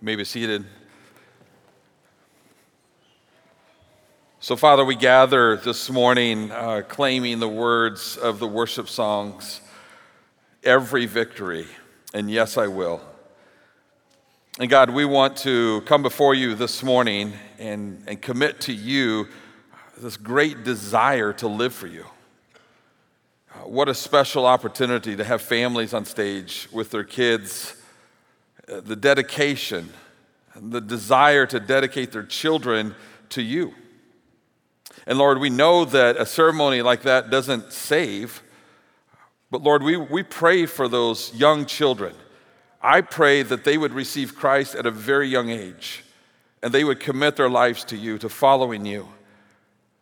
You may be seated. So, Father, we gather this morning uh, claiming the words of the worship songs every victory, and yes, I will. And God, we want to come before you this morning and, and commit to you this great desire to live for you. Uh, what a special opportunity to have families on stage with their kids, the dedication, the desire to dedicate their children to you. And Lord, we know that a ceremony like that doesn't save, but Lord, we, we pray for those young children. I pray that they would receive Christ at a very young age and they would commit their lives to you, to following you.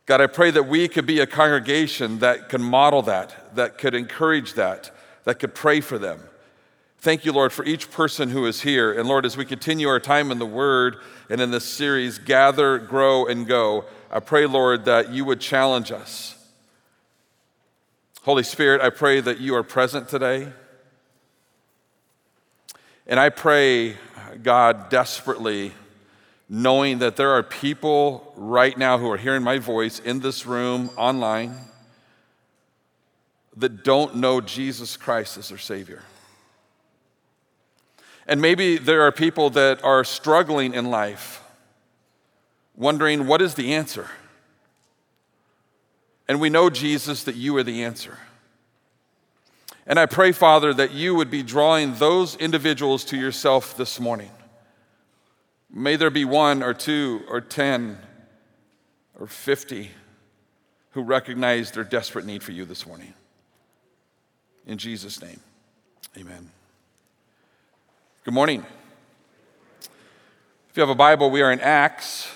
God, I pray that we could be a congregation that can model that, that could encourage that, that could pray for them. Thank you, Lord, for each person who is here. And Lord, as we continue our time in the Word and in this series, Gather, Grow, and Go, I pray, Lord, that you would challenge us. Holy Spirit, I pray that you are present today. And I pray, God, desperately, knowing that there are people right now who are hearing my voice in this room, online, that don't know Jesus Christ as their Savior. And maybe there are people that are struggling in life, wondering what is the answer? And we know, Jesus, that you are the answer. And I pray, Father, that you would be drawing those individuals to yourself this morning. May there be one or two or 10 or 50 who recognize their desperate need for you this morning. In Jesus' name, amen. Good morning. If you have a Bible, we are in Acts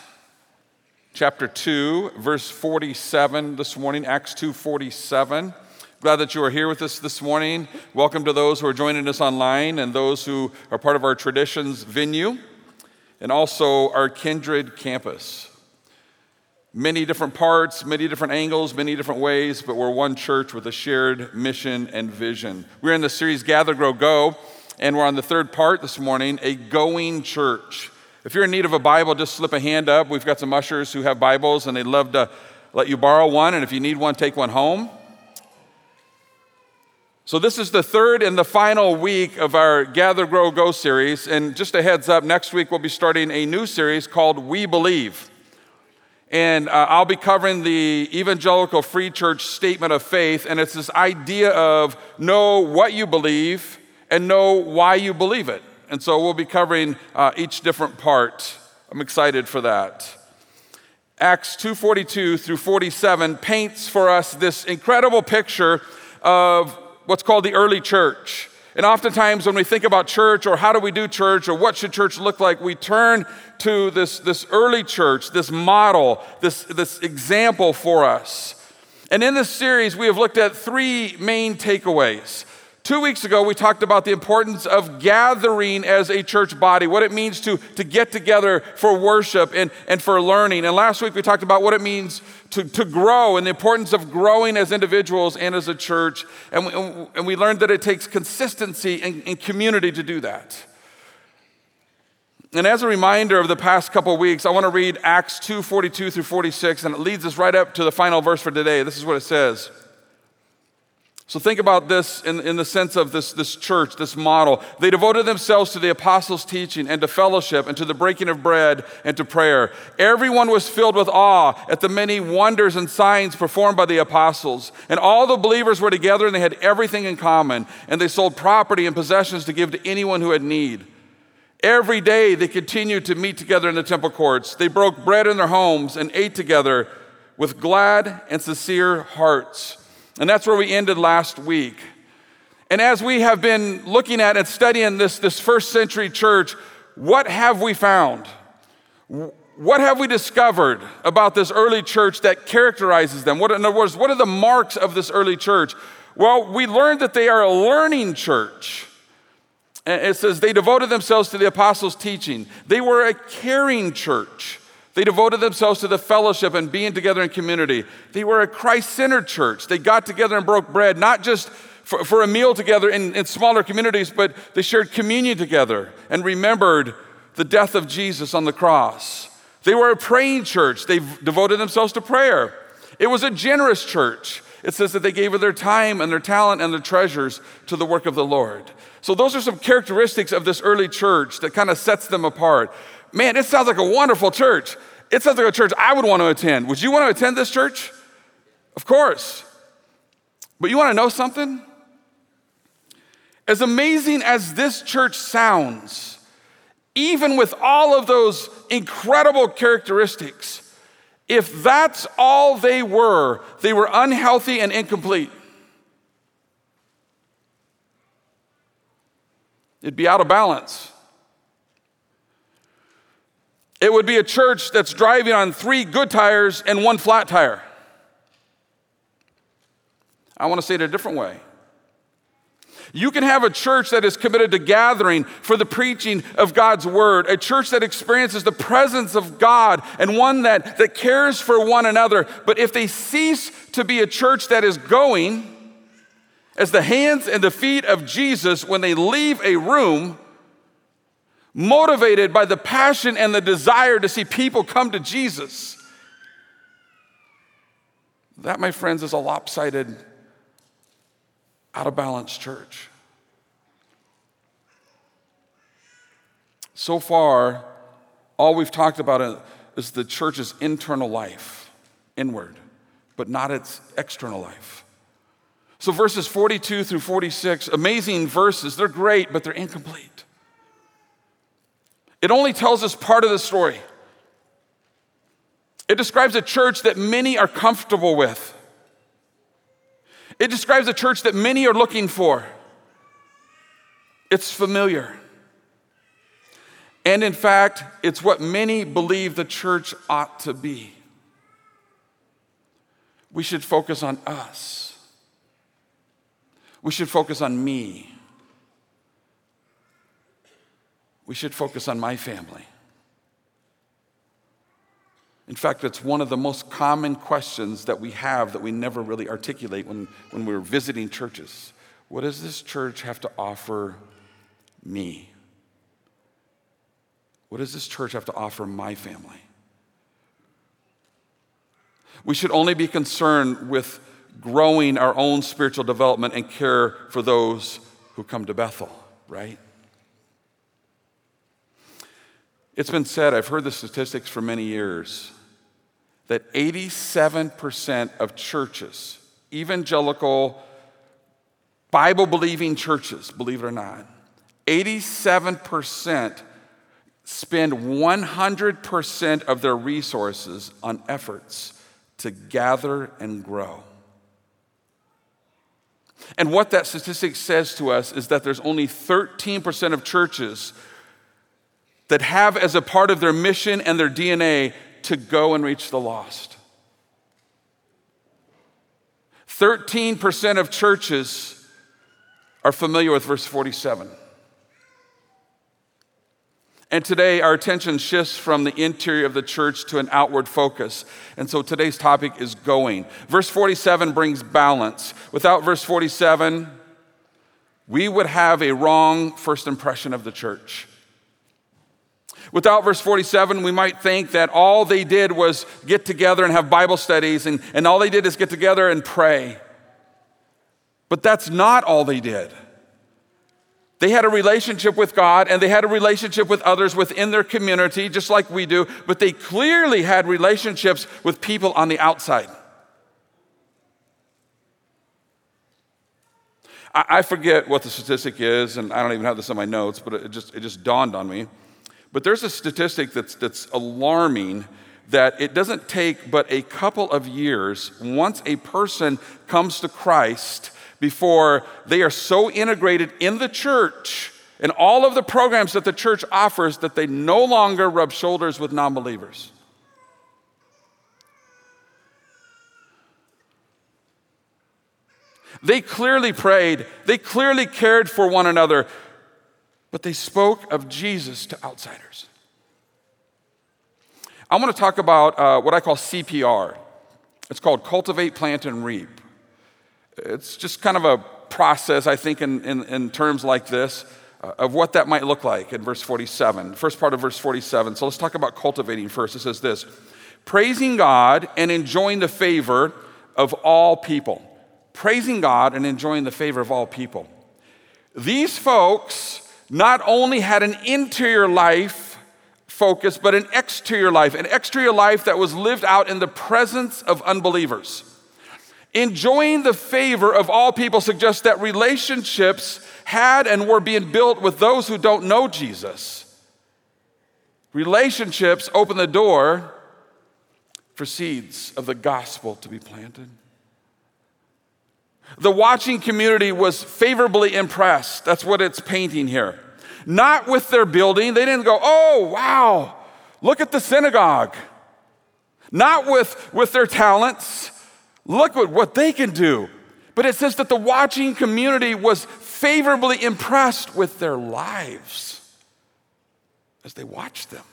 chapter 2, verse 47 this morning, Acts 2 47. Glad that you are here with us this morning. Welcome to those who are joining us online and those who are part of our Traditions venue and also our Kindred campus. Many different parts, many different angles, many different ways, but we're one church with a shared mission and vision. We're in the series Gather, Grow, Go, and we're on the third part this morning a going church. If you're in need of a Bible, just slip a hand up. We've got some ushers who have Bibles and they'd love to let you borrow one. And if you need one, take one home. So, this is the third and the final week of our Gather, Grow, Go series. And just a heads up, next week we'll be starting a new series called We Believe. And uh, I'll be covering the Evangelical Free Church statement of faith. And it's this idea of know what you believe and know why you believe it. And so we'll be covering uh, each different part. I'm excited for that. Acts 2:42 through 47 paints for us this incredible picture of what's called the early church. And oftentimes, when we think about church or how do we do church or what should church look like, we turn to this, this early church, this model, this, this example for us. And in this series, we have looked at three main takeaways. Two weeks ago, we talked about the importance of gathering as a church body, what it means to, to get together for worship and, and for learning. And last week, we talked about what it means to, to grow and the importance of growing as individuals and as a church. And we, and we learned that it takes consistency and, and community to do that. And as a reminder of the past couple weeks, I want to read Acts 2 42 through 46, and it leads us right up to the final verse for today. This is what it says. So think about this in, in the sense of this, this church, this model. They devoted themselves to the apostles' teaching and to fellowship and to the breaking of bread and to prayer. Everyone was filled with awe at the many wonders and signs performed by the apostles. And all the believers were together and they had everything in common. And they sold property and possessions to give to anyone who had need. Every day they continued to meet together in the temple courts. They broke bread in their homes and ate together with glad and sincere hearts and that's where we ended last week. And as we have been looking at and studying this, this first century church, what have we found? What have we discovered about this early church that characterizes them? What, in other words, what are the marks of this early church? Well, we learned that they are a learning church. And it says they devoted themselves to the apostles' teaching. They were a caring church. They devoted themselves to the fellowship and being together in community. They were a Christ centered church. They got together and broke bread, not just for, for a meal together in, in smaller communities, but they shared communion together and remembered the death of Jesus on the cross. They were a praying church, they devoted themselves to prayer. It was a generous church. It says that they gave their time and their talent and their treasures to the work of the Lord. So, those are some characteristics of this early church that kind of sets them apart. Man, it sounds like a wonderful church. It sounds like a church I would want to attend. Would you want to attend this church? Of course. But you want to know something? As amazing as this church sounds, even with all of those incredible characteristics, if that's all they were, they were unhealthy and incomplete. It'd be out of balance. It would be a church that's driving on three good tires and one flat tire. I want to say it a different way. You can have a church that is committed to gathering for the preaching of God's word, a church that experiences the presence of God and one that, that cares for one another. But if they cease to be a church that is going as the hands and the feet of Jesus when they leave a room, motivated by the passion and the desire to see people come to Jesus. That, my friends, is a lopsided, out of balance church. So far, all we've talked about is the church's internal life, inward, but not its external life. So, verses 42 through 46, amazing verses. They're great, but they're incomplete. It only tells us part of the story. It describes a church that many are comfortable with. It describes a church that many are looking for. It's familiar. And in fact, it's what many believe the church ought to be. We should focus on us. We should focus on me. We should focus on my family. In fact, it's one of the most common questions that we have that we never really articulate when, when we're visiting churches. What does this church have to offer me? What does this church have to offer my family? We should only be concerned with growing our own spiritual development and care for those who come to Bethel, right? It's been said, I've heard the statistics for many years, that 87% of churches, evangelical, Bible believing churches, believe it or not, 87% spend 100% of their resources on efforts to gather and grow. And what that statistic says to us is that there's only 13% of churches that have as a part of their mission and their DNA to go and reach the lost. 13% of churches are familiar with verse 47. And today, our attention shifts from the interior of the church to an outward focus. And so today's topic is going. Verse 47 brings balance. Without verse 47, we would have a wrong first impression of the church. Without verse 47, we might think that all they did was get together and have Bible studies, and, and all they did is get together and pray. But that's not all they did. They had a relationship with God and they had a relationship with others within their community, just like we do, but they clearly had relationships with people on the outside. I forget what the statistic is, and I don't even have this in my notes, but it just, it just dawned on me. But there's a statistic that's, that's alarming that it doesn't take but a couple of years once a person comes to Christ before they are so integrated in the church and all of the programs that the church offers that they no longer rub shoulders with non believers. They clearly prayed, they clearly cared for one another, but they spoke of Jesus to outsiders. I want to talk about uh, what I call CPR. It's called Cultivate, Plant, and Reap. It's just kind of a process, I think, in, in, in terms like this. uh, of what that might look like in verse 47, first part of verse 47. So let's talk about cultivating first. It says this praising God and enjoying the favor of all people. Praising God and enjoying the favor of all people. These folks not only had an interior life focus, but an exterior life, an exterior life that was lived out in the presence of unbelievers. Enjoying the favor of all people suggests that relationships had and were being built with those who don't know Jesus. Relationships open the door for seeds of the gospel to be planted. The watching community was favorably impressed. That's what it's painting here. Not with their building. They didn't go, oh, wow, look at the synagogue. Not with, with their talents. Look at what they can do. But it says that the watching community was favorably impressed with their lives as they watched them.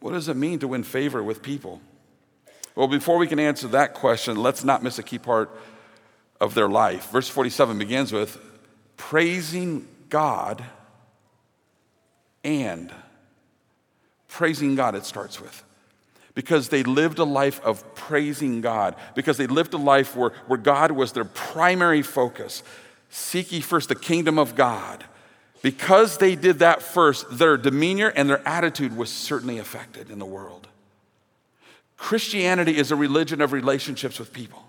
What does it mean to win favor with people? Well, before we can answer that question, let's not miss a key part of their life. Verse 47 begins with praising God and praising God, it starts with. Because they lived a life of praising God, because they lived a life where, where God was their primary focus. Seek ye first the kingdom of God. Because they did that first, their demeanor and their attitude was certainly affected in the world. Christianity is a religion of relationships with people.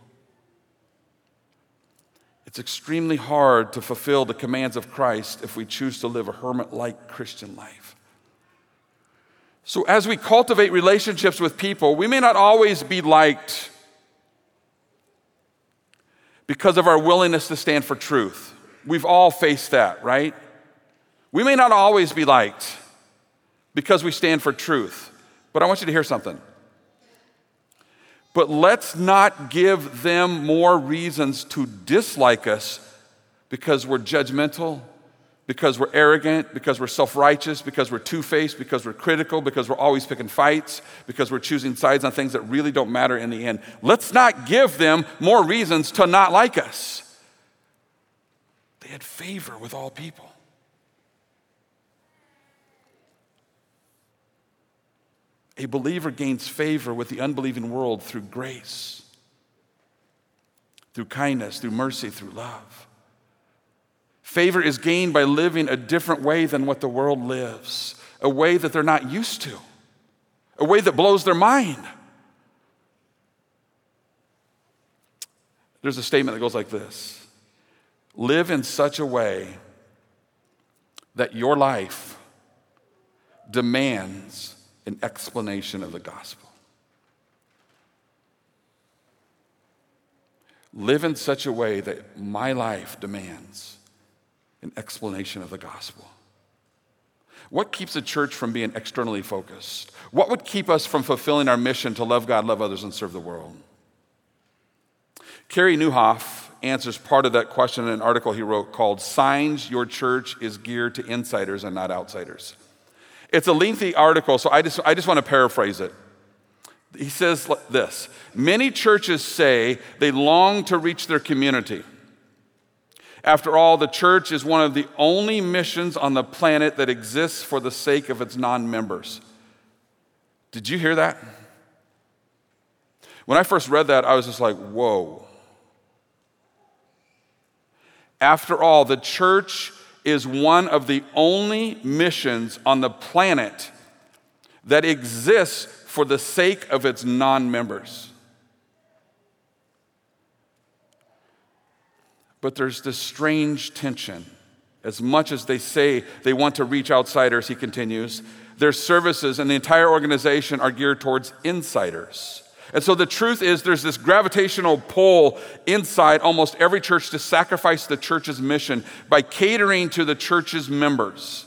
It's extremely hard to fulfill the commands of Christ if we choose to live a hermit like Christian life. So, as we cultivate relationships with people, we may not always be liked because of our willingness to stand for truth. We've all faced that, right? We may not always be liked because we stand for truth. But I want you to hear something. But let's not give them more reasons to dislike us because we're judgmental, because we're arrogant, because we're self righteous, because we're two faced, because we're critical, because we're always picking fights, because we're choosing sides on things that really don't matter in the end. Let's not give them more reasons to not like us. They had favor with all people. A believer gains favor with the unbelieving world through grace, through kindness, through mercy, through love. Favor is gained by living a different way than what the world lives, a way that they're not used to, a way that blows their mind. There's a statement that goes like this Live in such a way that your life demands an explanation of the gospel. Live in such a way that my life demands an explanation of the gospel. What keeps a church from being externally focused? What would keep us from fulfilling our mission to love God, love others, and serve the world? Carey Nieuwhof answers part of that question in an article he wrote called Signs Your Church is Geared to Insiders and Not Outsiders. It's a lengthy article, so I just, I just want to paraphrase it. He says this Many churches say they long to reach their community. After all, the church is one of the only missions on the planet that exists for the sake of its non members. Did you hear that? When I first read that, I was just like, whoa. After all, the church is one of the only missions on the planet that exists for the sake of its non members. But there's this strange tension. As much as they say they want to reach outsiders, he continues, their services and the entire organization are geared towards insiders. And so the truth is, there's this gravitational pull inside almost every church to sacrifice the church's mission by catering to the church's members.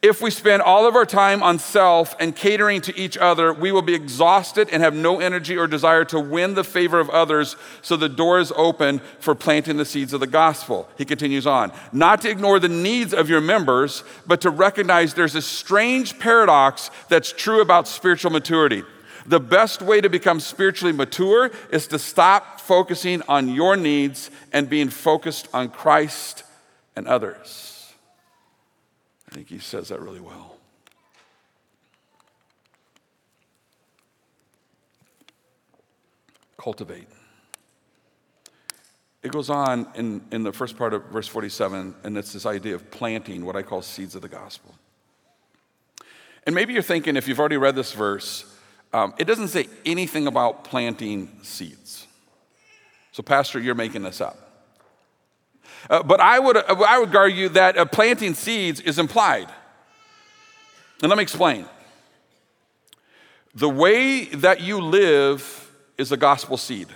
If we spend all of our time on self and catering to each other, we will be exhausted and have no energy or desire to win the favor of others, so the door is open for planting the seeds of the gospel. He continues on. Not to ignore the needs of your members, but to recognize there's a strange paradox that's true about spiritual maturity. The best way to become spiritually mature is to stop focusing on your needs and being focused on Christ and others. I think he says that really well. Cultivate. It goes on in, in the first part of verse 47, and it's this idea of planting what I call seeds of the gospel. And maybe you're thinking, if you've already read this verse, um, it doesn't say anything about planting seeds. So, Pastor, you're making this up. Uh, but I would, uh, I would argue that uh, planting seeds is implied. And let me explain. The way that you live is a gospel seed.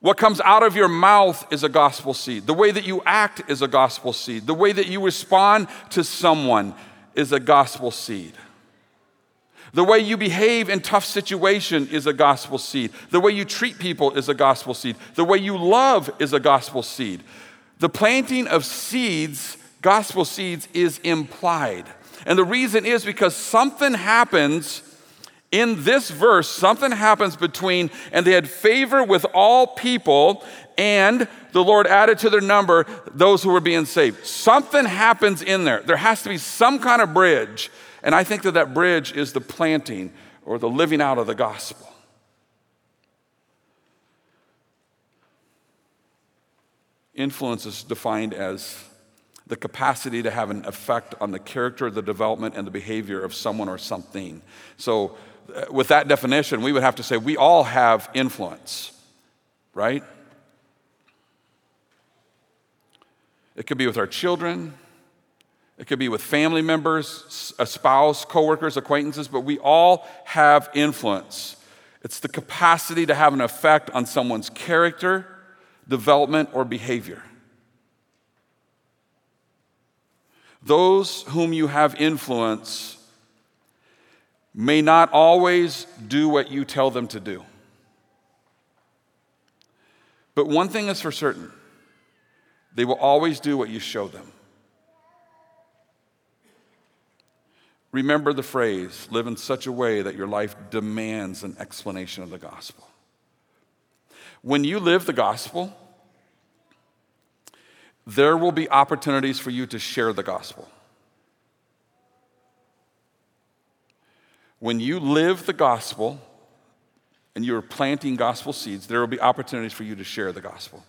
What comes out of your mouth is a gospel seed. The way that you act is a gospel seed. The way that you respond to someone is a gospel seed. The way you behave in tough situation is a gospel seed. The way you treat people is a gospel seed. The way you love is a gospel seed. The planting of seeds, gospel seeds, is implied. And the reason is because something happens in this verse, something happens between, and they had favor with all people, and the Lord added to their number those who were being saved. Something happens in there. There has to be some kind of bridge. And I think that that bridge is the planting or the living out of the gospel. Influence is defined as the capacity to have an effect on the character, the development, and the behavior of someone or something. So, uh, with that definition, we would have to say we all have influence, right? It could be with our children, it could be with family members, a spouse, coworkers, acquaintances, but we all have influence. It's the capacity to have an effect on someone's character, development, or behavior. Those whom you have influence may not always do what you tell them to do. But one thing is for certain they will always do what you show them. Remember the phrase live in such a way that your life demands an explanation of the gospel. When you live the gospel, there will be opportunities for you to share the gospel. When you live the gospel and you're planting gospel seeds, there will be opportunities for you to share the gospel.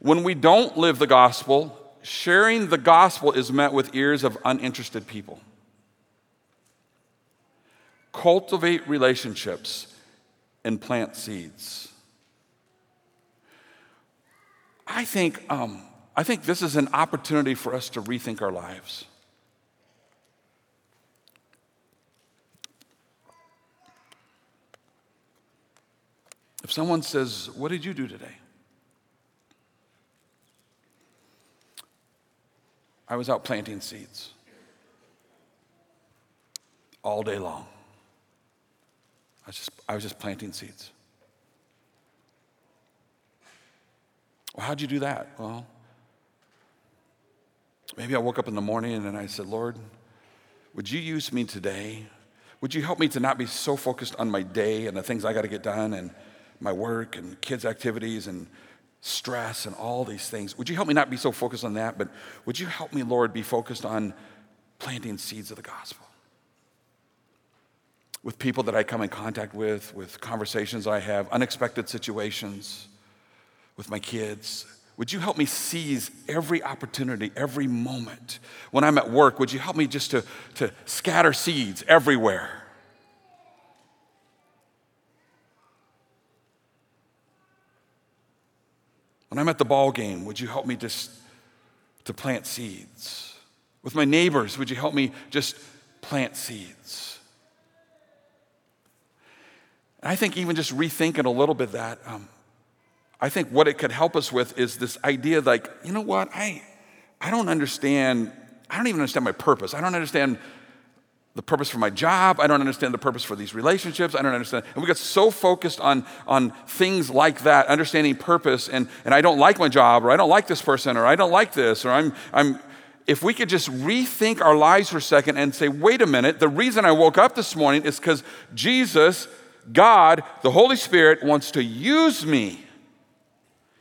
When we don't live the gospel, sharing the gospel is met with ears of uninterested people. Cultivate relationships and plant seeds. I think, um, I think this is an opportunity for us to rethink our lives. If someone says, What did you do today? I was out planting seeds all day long. I was just, I was just planting seeds. Well, how'd you do that? Well, maybe I woke up in the morning and I said, Lord, would you use me today? Would you help me to not be so focused on my day and the things I got to get done and my work and kids' activities and stress and all these things. Would you help me not be so focused on that, but would you help me, Lord, be focused on planting seeds of the gospel? With people that I come in contact with, with conversations I have, unexpected situations with my kids. Would you help me seize every opportunity, every moment? When I'm at work, would you help me just to, to scatter seeds everywhere? When I'm at the ball game, would you help me just to plant seeds? With my neighbors, would you help me just plant seeds? And I think even just rethinking a little bit that, um, I think what it could help us with is this idea like, you know what, I, I don't understand, I don't even understand my purpose. I don't understand the purpose for my job. I don't understand the purpose for these relationships. I don't understand. And we get so focused on, on things like that, understanding purpose, and, and I don't like my job, or I don't like this person, or I don't like this, or I'm, I'm if we could just rethink our lives for a second and say, wait a minute, the reason I woke up this morning is because Jesus, God, the Holy Spirit, wants to use me.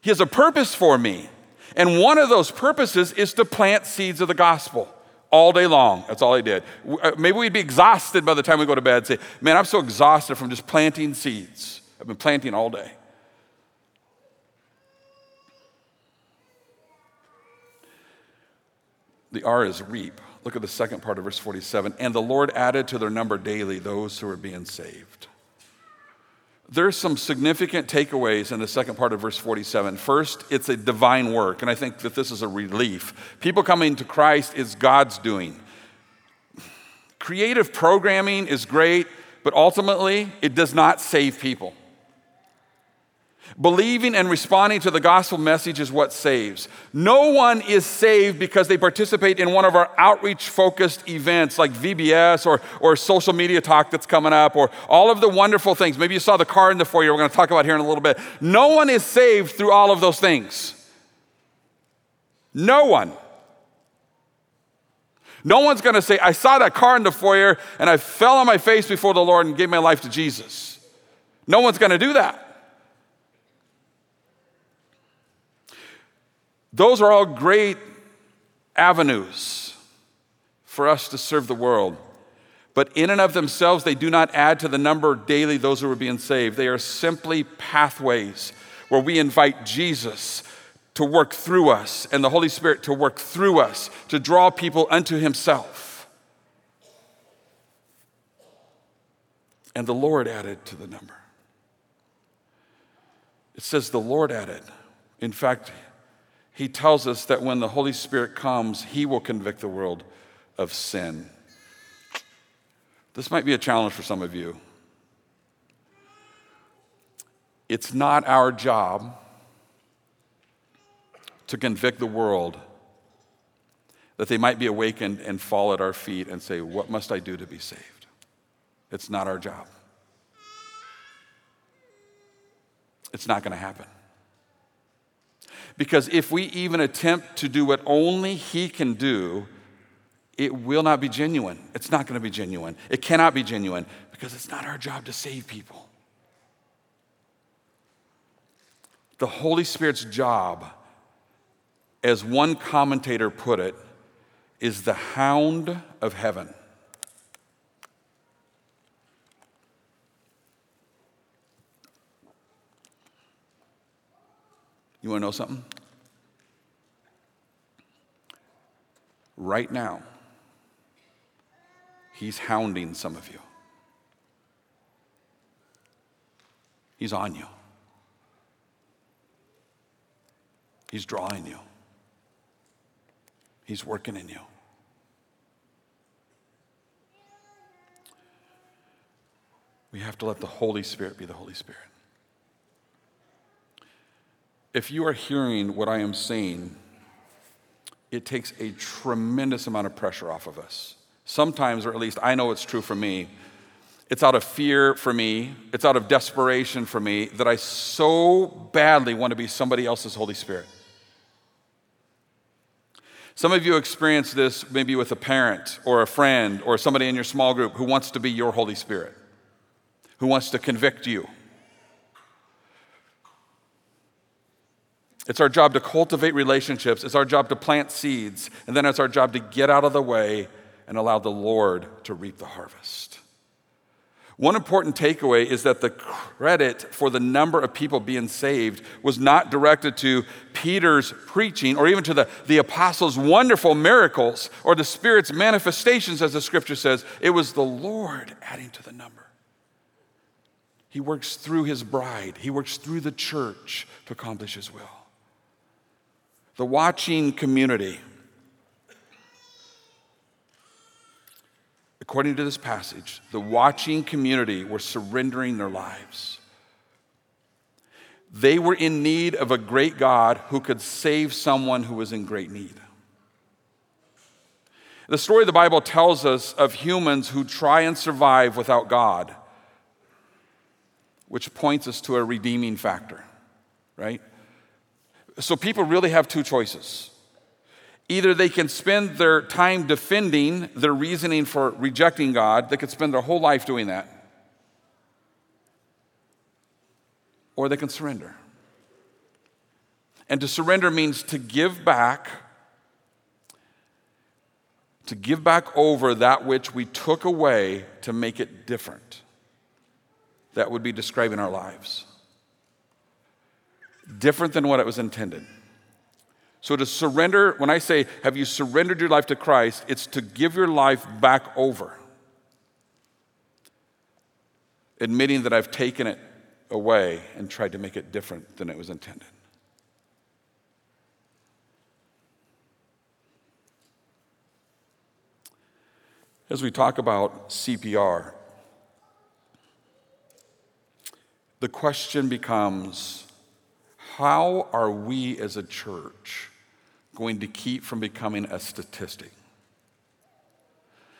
He has a purpose for me. And one of those purposes is to plant seeds of the gospel all day long. That's all I did. Uh, maybe we'd be exhausted by the time we go to bed and say, Man, I'm so exhausted from just planting seeds. I've been planting all day. The R is reap. Look at the second part of verse 47. And the Lord added to their number daily those who were being saved. There's some significant takeaways in the second part of verse 47. First, it's a divine work, and I think that this is a relief. People coming to Christ is God's doing. Creative programming is great, but ultimately, it does not save people. Believing and responding to the gospel message is what saves. No one is saved because they participate in one of our outreach focused events like VBS or, or social media talk that's coming up or all of the wonderful things. Maybe you saw the car in the foyer, we're going to talk about here in a little bit. No one is saved through all of those things. No one. No one's going to say, I saw that car in the foyer and I fell on my face before the Lord and gave my life to Jesus. No one's going to do that. Those are all great avenues for us to serve the world. But in and of themselves, they do not add to the number daily those who are being saved. They are simply pathways where we invite Jesus to work through us and the Holy Spirit to work through us to draw people unto Himself. And the Lord added to the number. It says the Lord added. In fact, he tells us that when the Holy Spirit comes, he will convict the world of sin. This might be a challenge for some of you. It's not our job to convict the world that they might be awakened and fall at our feet and say, What must I do to be saved? It's not our job. It's not going to happen. Because if we even attempt to do what only He can do, it will not be genuine. It's not going to be genuine. It cannot be genuine because it's not our job to save people. The Holy Spirit's job, as one commentator put it, is the hound of heaven. You want to know something? Right now, he's hounding some of you. He's on you. He's drawing you. He's working in you. We have to let the Holy Spirit be the Holy Spirit if you are hearing what I am saying, it takes a tremendous amount of pressure off of us. Sometimes, or at least I know it's true for me, it's out of fear for me, it's out of desperation for me that I so badly want to be somebody else's Holy Spirit. Some of you experience this maybe with a parent or a friend or somebody in your small group who wants to be your Holy Spirit, who wants to convict you It's our job to cultivate relationships, it's our job to plant seeds, and then it's our job to get out of the way and allow the Lord to reap the harvest. One important takeaway is that the credit for the number of people being saved was not directed to Peter's preaching or even to the, the apostles' wonderful miracles or the Spirit's manifestations, as the scripture says. It was the Lord adding to the number. He works through his bride, he works through the church to accomplish his will. The watching community. According to this passage, the watching community were surrendering their lives. They were in need of a great God who could save someone who was in great need. The story of the Bible tells us of humans who try and survive without God, which points us to a redeeming factor, right? So people really have two choices. Either they can spend their time defending their reasoning for rejecting God, they could spend their whole life doing that, or they can surrender. And to surrender means to give back, to give back over that which we took away to make it different. That would be describing our lives. Different than what it was intended. So to surrender, when I say, have you surrendered your life to Christ, it's to give your life back over. Admitting that I've taken it away and tried to make it different than it was intended. As we talk about CPR, the question becomes how are we as a church going to keep from becoming a statistic?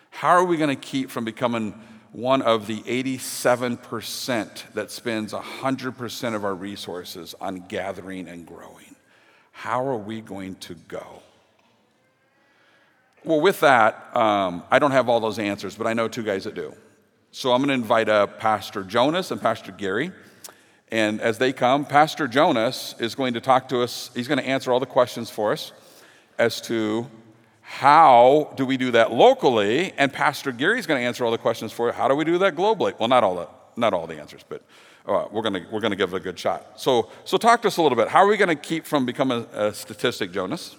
How are we going to keep from becoming one of the 87% that spends 100% of our resources on gathering and growing? How are we going to go? Well, with that, um, I don't have all those answers, but I know two guys that do. So I'm going to invite up Pastor Jonas and Pastor Gary. And as they come, Pastor Jonas is going to talk to us. He's going to answer all the questions for us as to how do we do that locally, and Pastor Gary is going to answer all the questions for you. How do we do that globally? Well, not all the, not all the answers, but uh, we're going to we're going to give it a good shot. So, so talk to us a little bit. How are we going to keep from becoming a, a statistic, Jonas?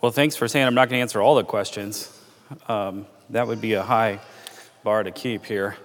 Well, thanks for saying I'm not going to answer all the questions. Um, that would be a high bar to keep here.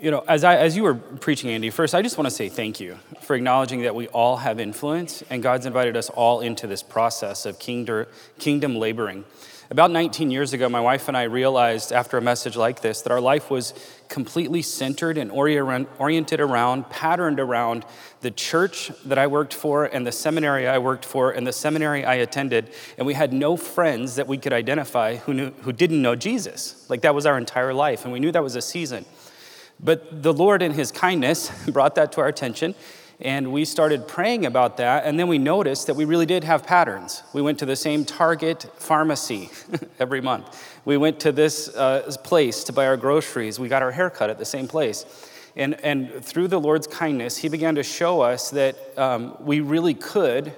You know, as, I, as you were preaching, Andy, first, I just want to say thank you for acknowledging that we all have influence, and God's invited us all into this process of kingdom laboring. About 19 years ago, my wife and I realized after a message like this that our life was completely centered and oriented around, patterned around the church that I worked for and the seminary I worked for and the seminary I attended. And we had no friends that we could identify who, knew, who didn't know Jesus. Like that was our entire life. And we knew that was a season. But the Lord, in His kindness, brought that to our attention, and we started praying about that. And then we noticed that we really did have patterns. We went to the same Target pharmacy every month. We went to this uh, place to buy our groceries. We got our haircut at the same place. And, and through the Lord's kindness, He began to show us that um, we really could,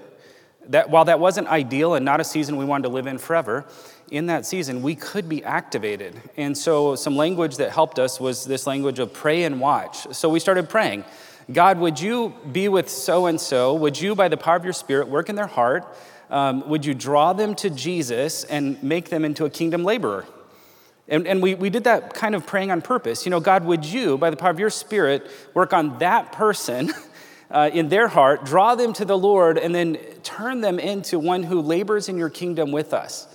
that while that wasn't ideal and not a season we wanted to live in forever, in that season, we could be activated. And so, some language that helped us was this language of pray and watch. So, we started praying God, would you be with so and so? Would you, by the power of your Spirit, work in their heart? Um, would you draw them to Jesus and make them into a kingdom laborer? And, and we, we did that kind of praying on purpose. You know, God, would you, by the power of your Spirit, work on that person? Uh, in their heart, draw them to the Lord, and then turn them into one who labors in your kingdom with us.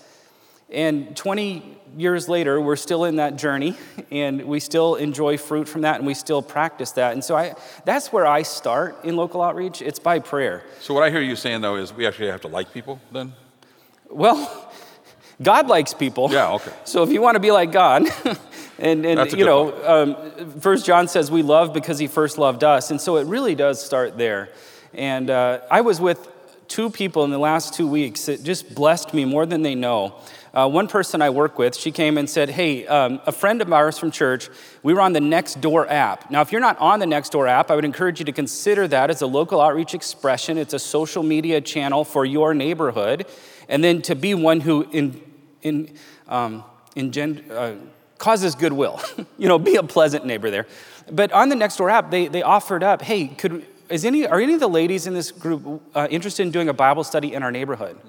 And 20 years later, we're still in that journey and we still enjoy fruit from that and we still practice that. And so I, that's where I start in local outreach. It's by prayer. So, what I hear you saying though is we actually have to like people then? Well, God likes people. Yeah, okay. So, if you want to be like God, and, and you know, um, First John says we love because he first loved us. And so it really does start there. And uh, I was with two people in the last two weeks that just blessed me more than they know. Uh, one person I work with, she came and said, Hey, um, a friend of ours from church, we were on the Nextdoor app. Now, if you're not on the Nextdoor app, I would encourage you to consider that as a local outreach expression. It's a social media channel for your neighborhood. And then to be one who in, in, um, uh, causes goodwill, you know, be a pleasant neighbor there. But on the Nextdoor app, they, they offered up, Hey, could, is any, are any of the ladies in this group uh, interested in doing a Bible study in our neighborhood?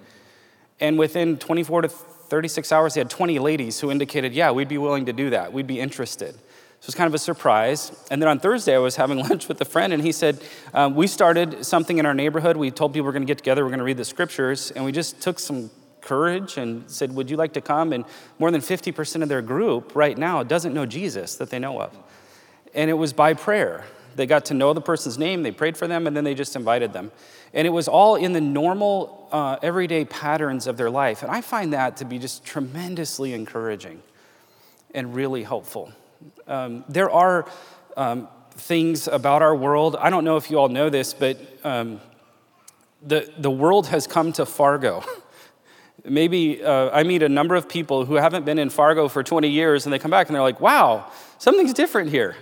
And within 24 to 36 hours, they had 20 ladies who indicated, yeah, we'd be willing to do that. We'd be interested. So it was kind of a surprise. And then on Thursday, I was having lunch with a friend, and he said, um, We started something in our neighborhood. We told people we're going to get together, we're going to read the scriptures, and we just took some courage and said, Would you like to come? And more than 50% of their group right now doesn't know Jesus that they know of. And it was by prayer. They got to know the person's name, they prayed for them, and then they just invited them. And it was all in the normal, uh, everyday patterns of their life. And I find that to be just tremendously encouraging and really helpful. Um, there are um, things about our world, I don't know if you all know this, but um, the, the world has come to Fargo. Maybe uh, I meet a number of people who haven't been in Fargo for 20 years and they come back and they're like, wow, something's different here.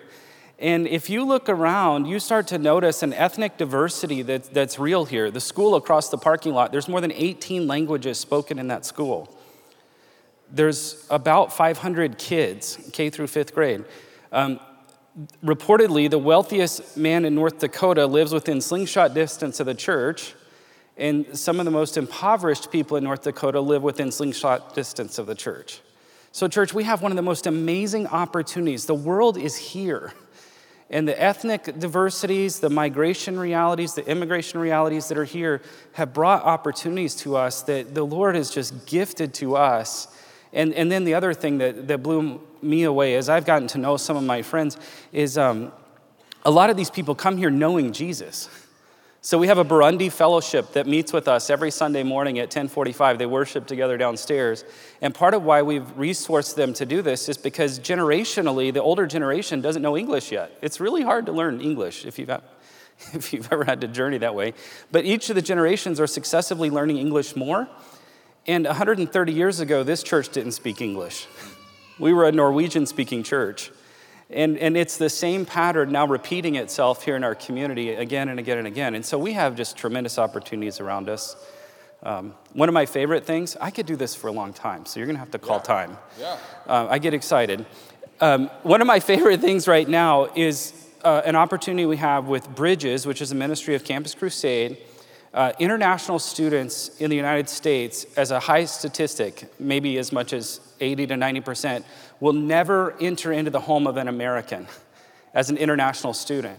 And if you look around, you start to notice an ethnic diversity that, that's real here. The school across the parking lot, there's more than 18 languages spoken in that school. There's about 500 kids, K through fifth grade. Um, reportedly, the wealthiest man in North Dakota lives within slingshot distance of the church, and some of the most impoverished people in North Dakota live within slingshot distance of the church. So, church, we have one of the most amazing opportunities. The world is here. And the ethnic diversities, the migration realities, the immigration realities that are here have brought opportunities to us that the Lord has just gifted to us. And, and then the other thing that, that blew me away as I've gotten to know some of my friends is um, a lot of these people come here knowing Jesus. So we have a Burundi fellowship that meets with us every Sunday morning at 1045. They worship together downstairs. And part of why we've resourced them to do this is because generationally, the older generation doesn't know English yet. It's really hard to learn English if you've, if you've ever had to journey that way. But each of the generations are successively learning English more. And 130 years ago, this church didn't speak English. We were a Norwegian speaking church. And, and it's the same pattern now repeating itself here in our community again and again and again. And so we have just tremendous opportunities around us. Um, one of my favorite things, I could do this for a long time, so you're going to have to call yeah. time. Yeah. Uh, I get excited. Um, one of my favorite things right now is uh, an opportunity we have with Bridges, which is a ministry of Campus Crusade. Uh, international students in the United States, as a high statistic, maybe as much as 80 to 90 percent, will never enter into the home of an American as an international student.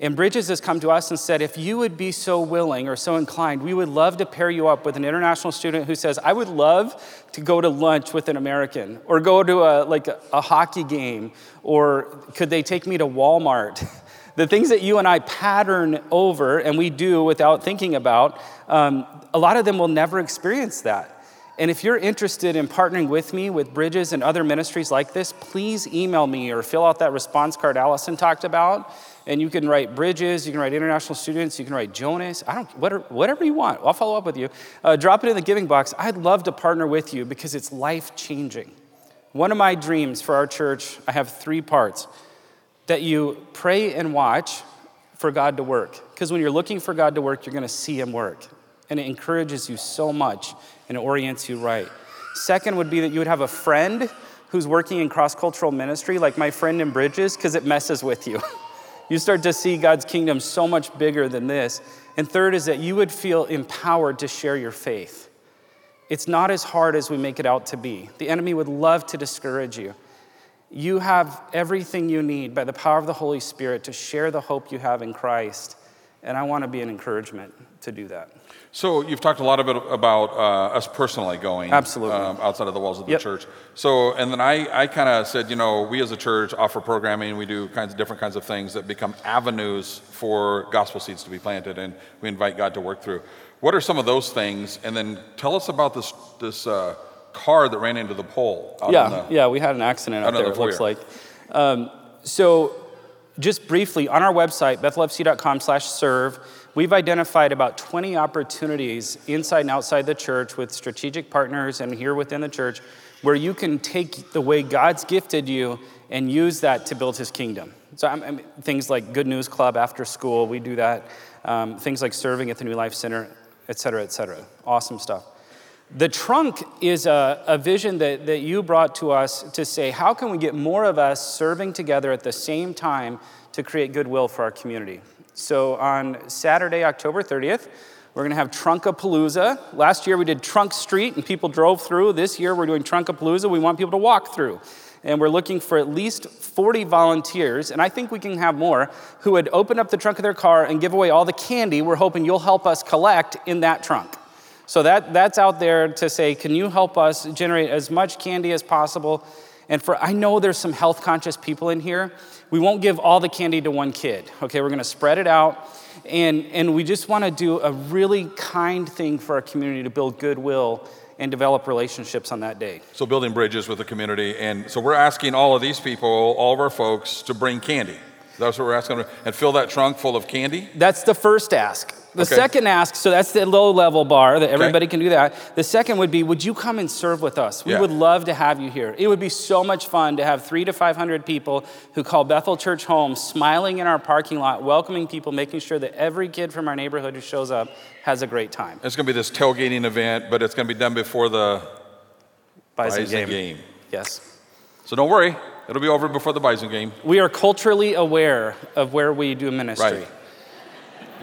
And Bridges has come to us and said, if you would be so willing or so inclined, we would love to pair you up with an international student who says, I would love to go to lunch with an American or go to a, like a, hockey game or could they take me to Walmart? the things that you and I pattern over and we do without thinking about, um, a lot of them will never experience that. And if you're interested in partnering with me with Bridges and other ministries like this, please email me or fill out that response card Allison talked about. And you can write Bridges, you can write international students, you can write Jonas. I don't whatever, whatever you want. I'll follow up with you. Uh, drop it in the giving box. I'd love to partner with you because it's life changing. One of my dreams for our church, I have three parts that you pray and watch for God to work. Because when you're looking for God to work, you're going to see Him work. And it encourages you so much and it orients you right. Second would be that you would have a friend who's working in cross cultural ministry, like my friend in Bridges, because it messes with you. you start to see God's kingdom so much bigger than this. And third is that you would feel empowered to share your faith. It's not as hard as we make it out to be. The enemy would love to discourage you. You have everything you need by the power of the Holy Spirit to share the hope you have in Christ. And I want to be an encouragement to do that. So you've talked a lot of it about uh, us personally going absolutely um, outside of the walls of the yep. church. So and then I, I kind of said, you know, we as a church offer programming. We do kinds of different kinds of things that become avenues for gospel seeds to be planted, and we invite God to work through. What are some of those things? And then tell us about this this uh, car that ran into the pole. yeah, the, yeah, we had an accident out there. The it looks like. Um, so just briefly on our website, bethelfc.com/serve We've identified about 20 opportunities inside and outside the church with strategic partners and here within the church where you can take the way God's gifted you and use that to build his kingdom. So, I mean, things like Good News Club after school, we do that. Um, things like serving at the New Life Center, et cetera, et cetera. Awesome stuff. The trunk is a, a vision that, that you brought to us to say, how can we get more of us serving together at the same time to create goodwill for our community? So on Saturday, October 30th, we're going to have Trunkapalooza. Last year we did Trunk Street and people drove through. This year we're doing Trunkapalooza. We want people to walk through. And we're looking for at least 40 volunteers, and I think we can have more, who would open up the trunk of their car and give away all the candy we're hoping you'll help us collect in that trunk. So that, that's out there to say, can you help us generate as much candy as possible? And for I know there's some health conscious people in here we won't give all the candy to one kid. Okay, we're gonna spread it out. And, and we just wanna do a really kind thing for our community to build goodwill and develop relationships on that day. So, building bridges with the community. And so, we're asking all of these people, all of our folks, to bring candy. That's what we're asking and fill that trunk full of candy? That's the first ask. The Okay. second ask, so that's the low level bar that everybody can do that. The second would be, would you come and serve with us? We Yeah. would love to have you here. It would be so much fun to have three to 500 people who call Bethel Church home, smiling in our parking lot, welcoming people, making sure that every kid from our neighborhood who shows up has a great time. It's going to be this tailgating event, but it's going to be done before the Bison, Bison game. game. Yes. So don't worry, it'll be over before the Bison game. We are culturally aware of where we do ministry. Right.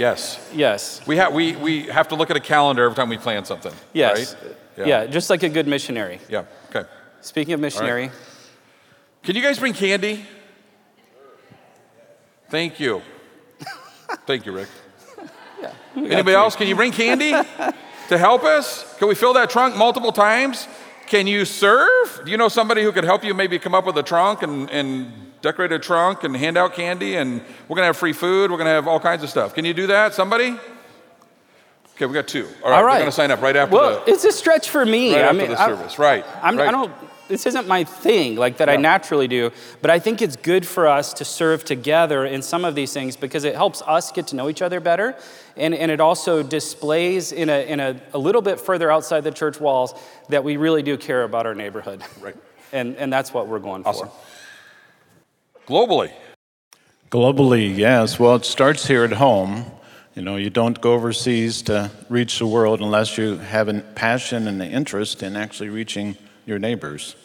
Yes. Yes. We, ha- we, we have to look at a calendar every time we plan something. Yes. Right? Yeah. just like a good missionary. Yeah. Okay. Speaking of missionary, Can you guys bring candy? Thank you. Thank you, Rick. yeah, Anybody else? Can you bring candy to help us? Can we fill that trunk multiple times? Can you serve? Do you know somebody who could help you maybe come up with a trunk and, and decorate a trunk and hand out candy? And we're going to have free food. We're going to have all kinds of stuff. Can you do that? Somebody? Okay, we got two. All right, All right. we're going to sign up right after well, the, it's a stretch for me. right I after mean, the I- service. Right. I'm, right. I don't. This isn't my thing, like that I naturally do. But I think it's good for us to serve together in some of these things because it helps us get to know each other better, and, and it also displays in a in a, a little bit further outside the church walls that we really do care about our neighborhood. Right. And and that's what we're going Awesome. for. Globally. Globally, yes. Well, it starts here at home. You know, you don't go overseas to reach the world unless you have a passion and an interest in actually reaching your neighbors.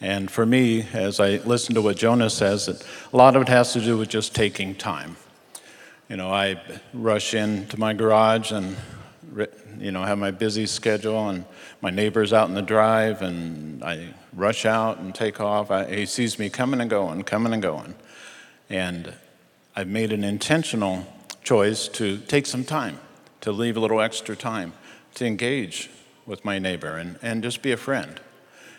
And for me, as I listen to what Jonah says, a lot of it has to do with just taking time. You know, I rush into my garage and, you know, have my busy schedule, and my neighbor's out in the drive, and I rush out and take off. I, he sees me coming and going, coming and going. And I've made an intentional choice to take some time, to leave a little extra time, to engage with my neighbor and, and just be a friend.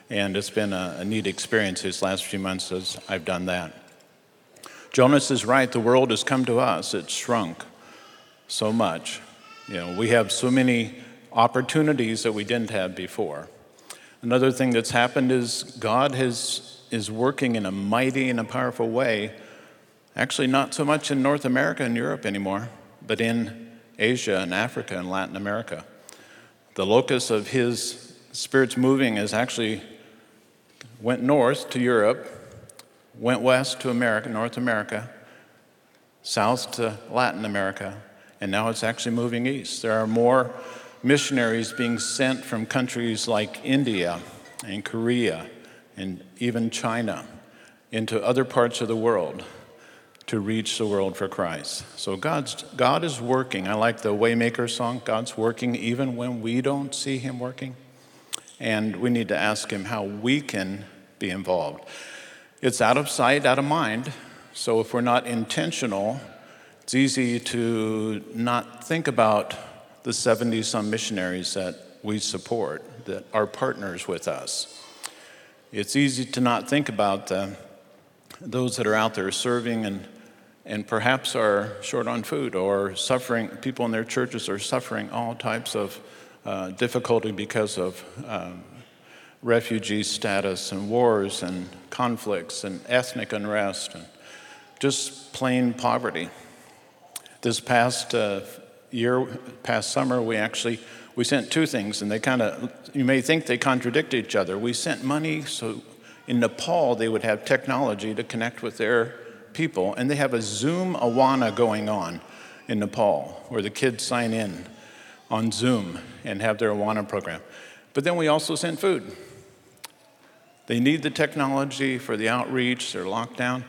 And it's been a, a neat experience these last few months as I've done that. Jonas is right, the world has come to us, it's shrunk so much. You know, we have so many opportunities that we didn't have before. Another thing that's happened is God has, is working in a mighty and a powerful way, actually, not so much in North America and Europe anymore, but in Asia and Africa and Latin America. The locus of his spirit's moving is actually went north to Europe, went west to America, North America, south to Latin America, and now it's actually moving east. There are more missionaries being sent from countries like India and Korea and even China into other parts of the world to reach the world for Christ. So God's, God is working. I like the Waymaker song God's working even when we don't see Him working. And we need to ask Him how we can be involved. It's out of sight, out of mind. So if we're not intentional, it's easy to not think about the 70 some missionaries that we support, that are partners with us. It's easy to not think about the, those that are out there serving and, and perhaps are short on food or suffering. People in their churches are suffering all types of uh, difficulty because of um, refugee status and wars and conflicts and ethnic unrest and just plain poverty. This past uh, year, past summer, we actually we sent two things, and they kind of you may think they contradict each other. We sent money so in Nepal they would have technology to connect with their people, and they have a Zoom Awana going on in Nepal where the kids sign in on Zoom and have their Awana program. But then we also sent food. They need the technology for the outreach, they're locked down,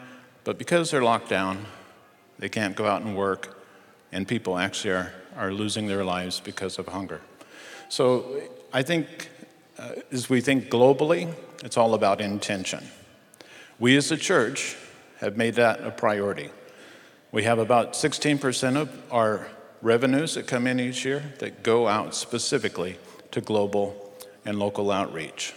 but because they're locked down, they can't go out and work, and people actually are, are losing their lives because of hunger. So I think uh, as we think globally, it's all about intention. We as a church have made that a priority. We have about 16% of our revenues that come in each year that go out specifically to global and local outreach.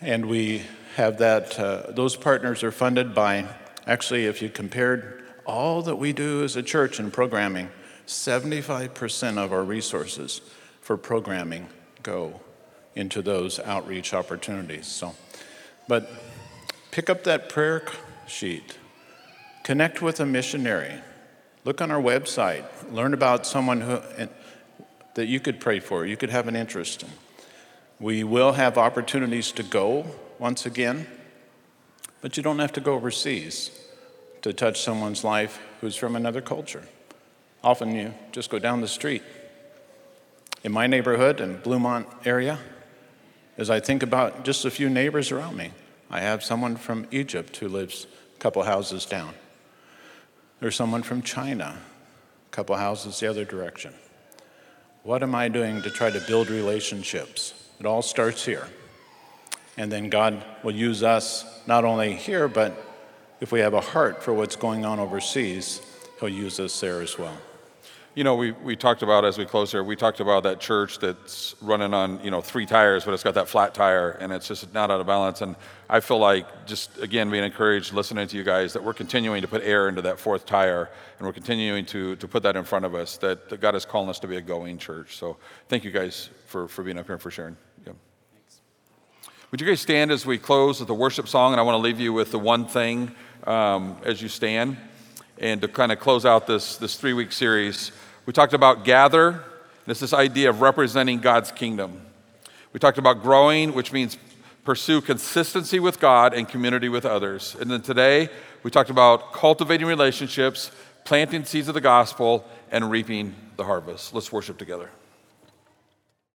And we have that, uh, those partners are funded by, actually, if you compared all that we do as a church in programming, 75% of our resources for programming go into those outreach opportunities. So, but pick up that prayer sheet, connect with a missionary, Look on our website. Learn about someone who, eh, that you could pray for, you could have an interest in. We will have opportunities to go once again, but you don't have to go overseas to touch someone's life who's from another culture. Often you just go down the street. In my neighborhood in Bluemont area, as I think about just a few neighbors around me, I have someone from Egypt who lives a couple houses down. There's someone from China, a couple houses the other direction. What am I doing to try to build relationships? It all starts here. And then God will use us not only here, but if we have a heart for what's going on overseas, He'll use us there as well. You know, we, we talked about as we close here, we talked about that church that's running on, you know, three tires, but it's got that flat tire and it's just not out of balance. And I feel like just, again, being encouraged, listening to you guys, that we're continuing to put air into that fourth tire and we're continuing to, to put that in front of us, that, that God is calling us to be a going church. So thank you guys for, for being up here and for sharing. Yeah. Thanks. Would you guys stand as we close with the worship song? And I want to leave you with the one thing um, as you stand and to kind of close out this, this three week series. We talked about gather. It's this idea of representing God's kingdom. We talked about growing, which means pursue consistency with God and community with others. And then today, we talked about cultivating relationships, planting seeds of the gospel, and reaping the harvest. Let's worship together.